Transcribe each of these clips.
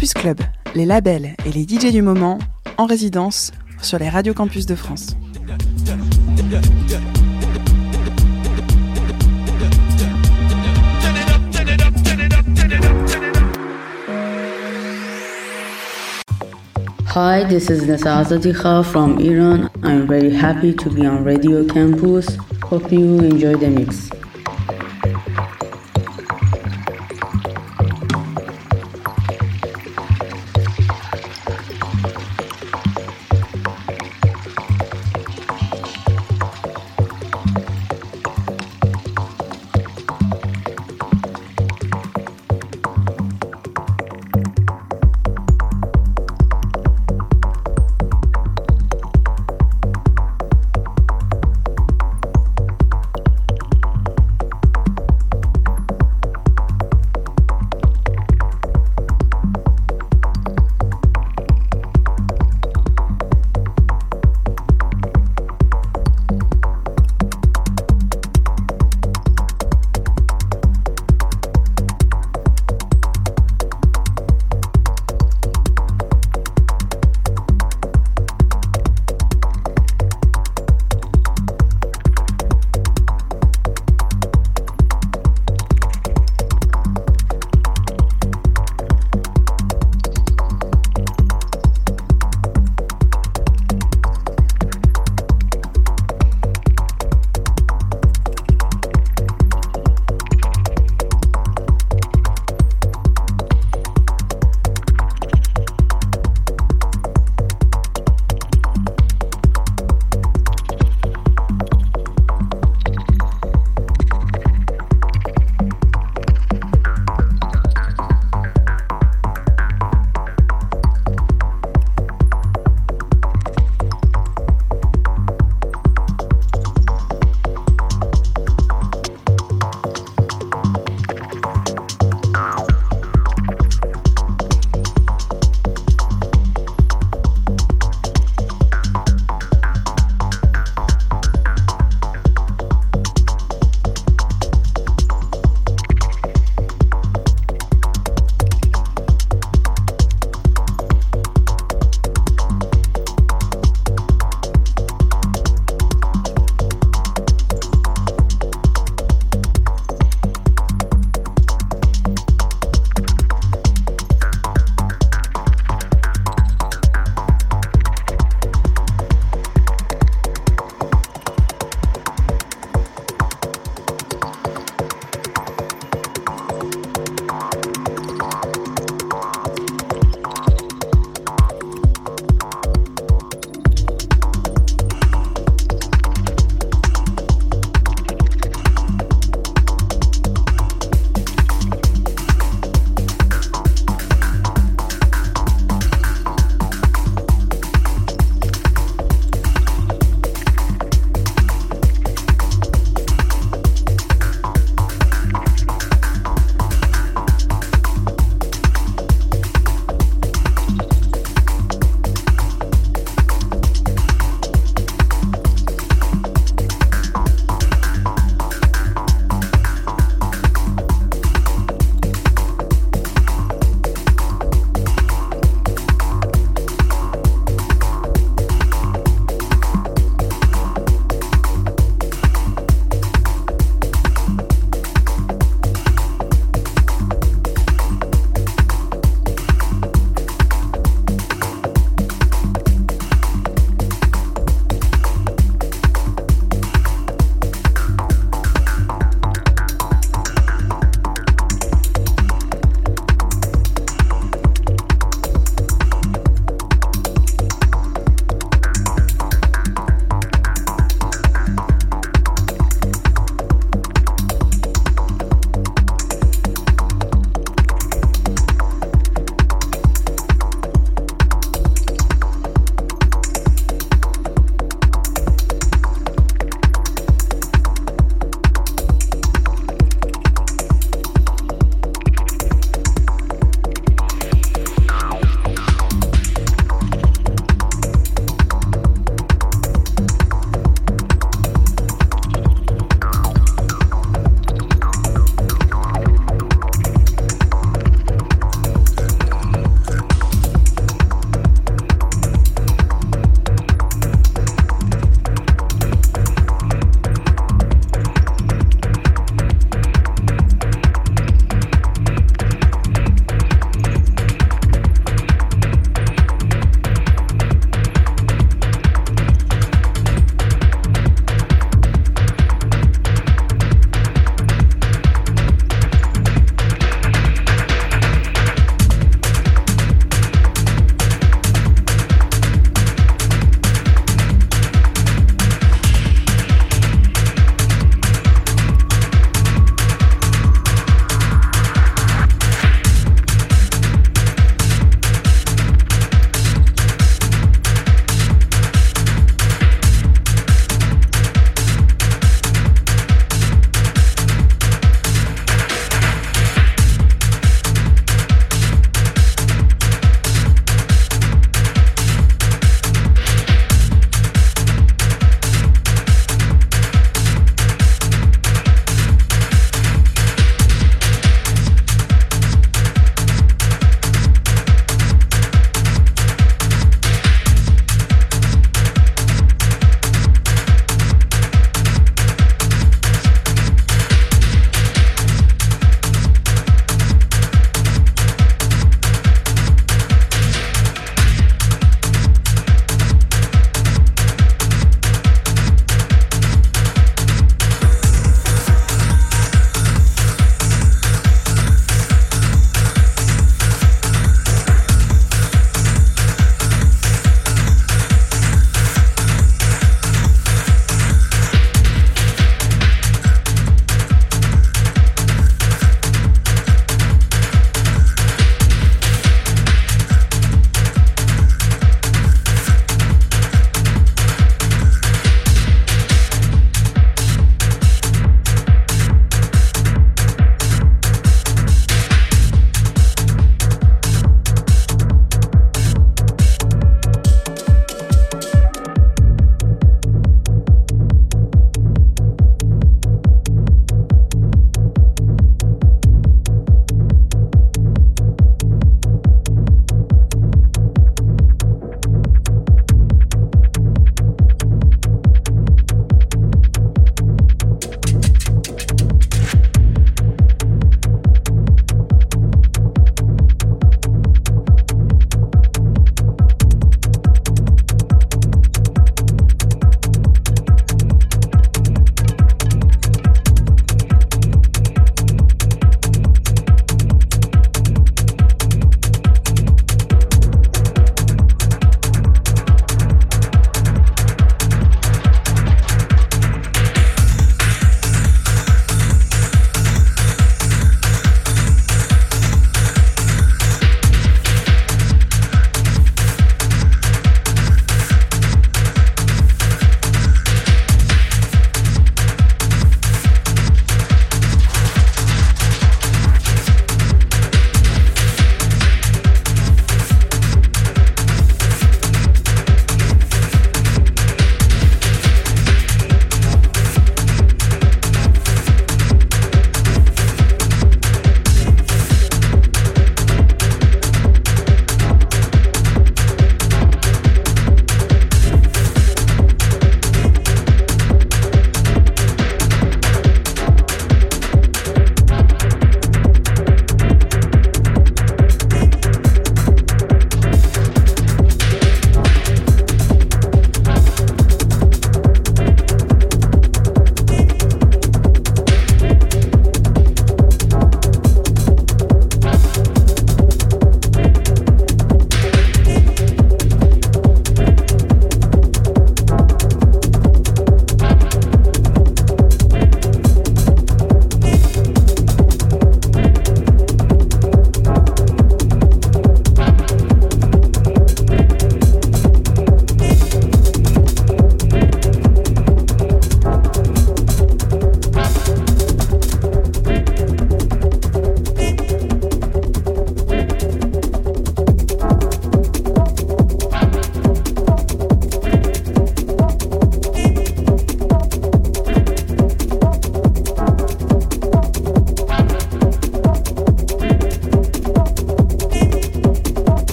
Campus Club, les labels et les DJ du moment en résidence sur les radios campus de France. Hi, this is Nasa Azadikha from Iran. I'm very happy to be on Radio Campus. Hope you enjoy the mix.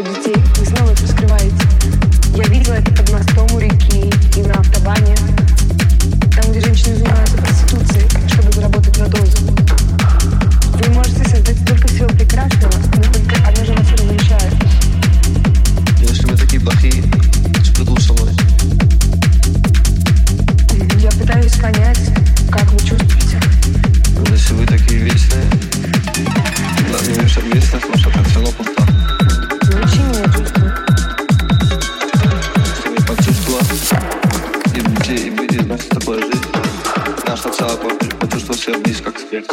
neutralité. Это что все близко к смерти.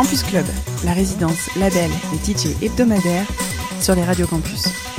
Campus Club, la résidence, label et DJ hebdomadaire sur les radios campus.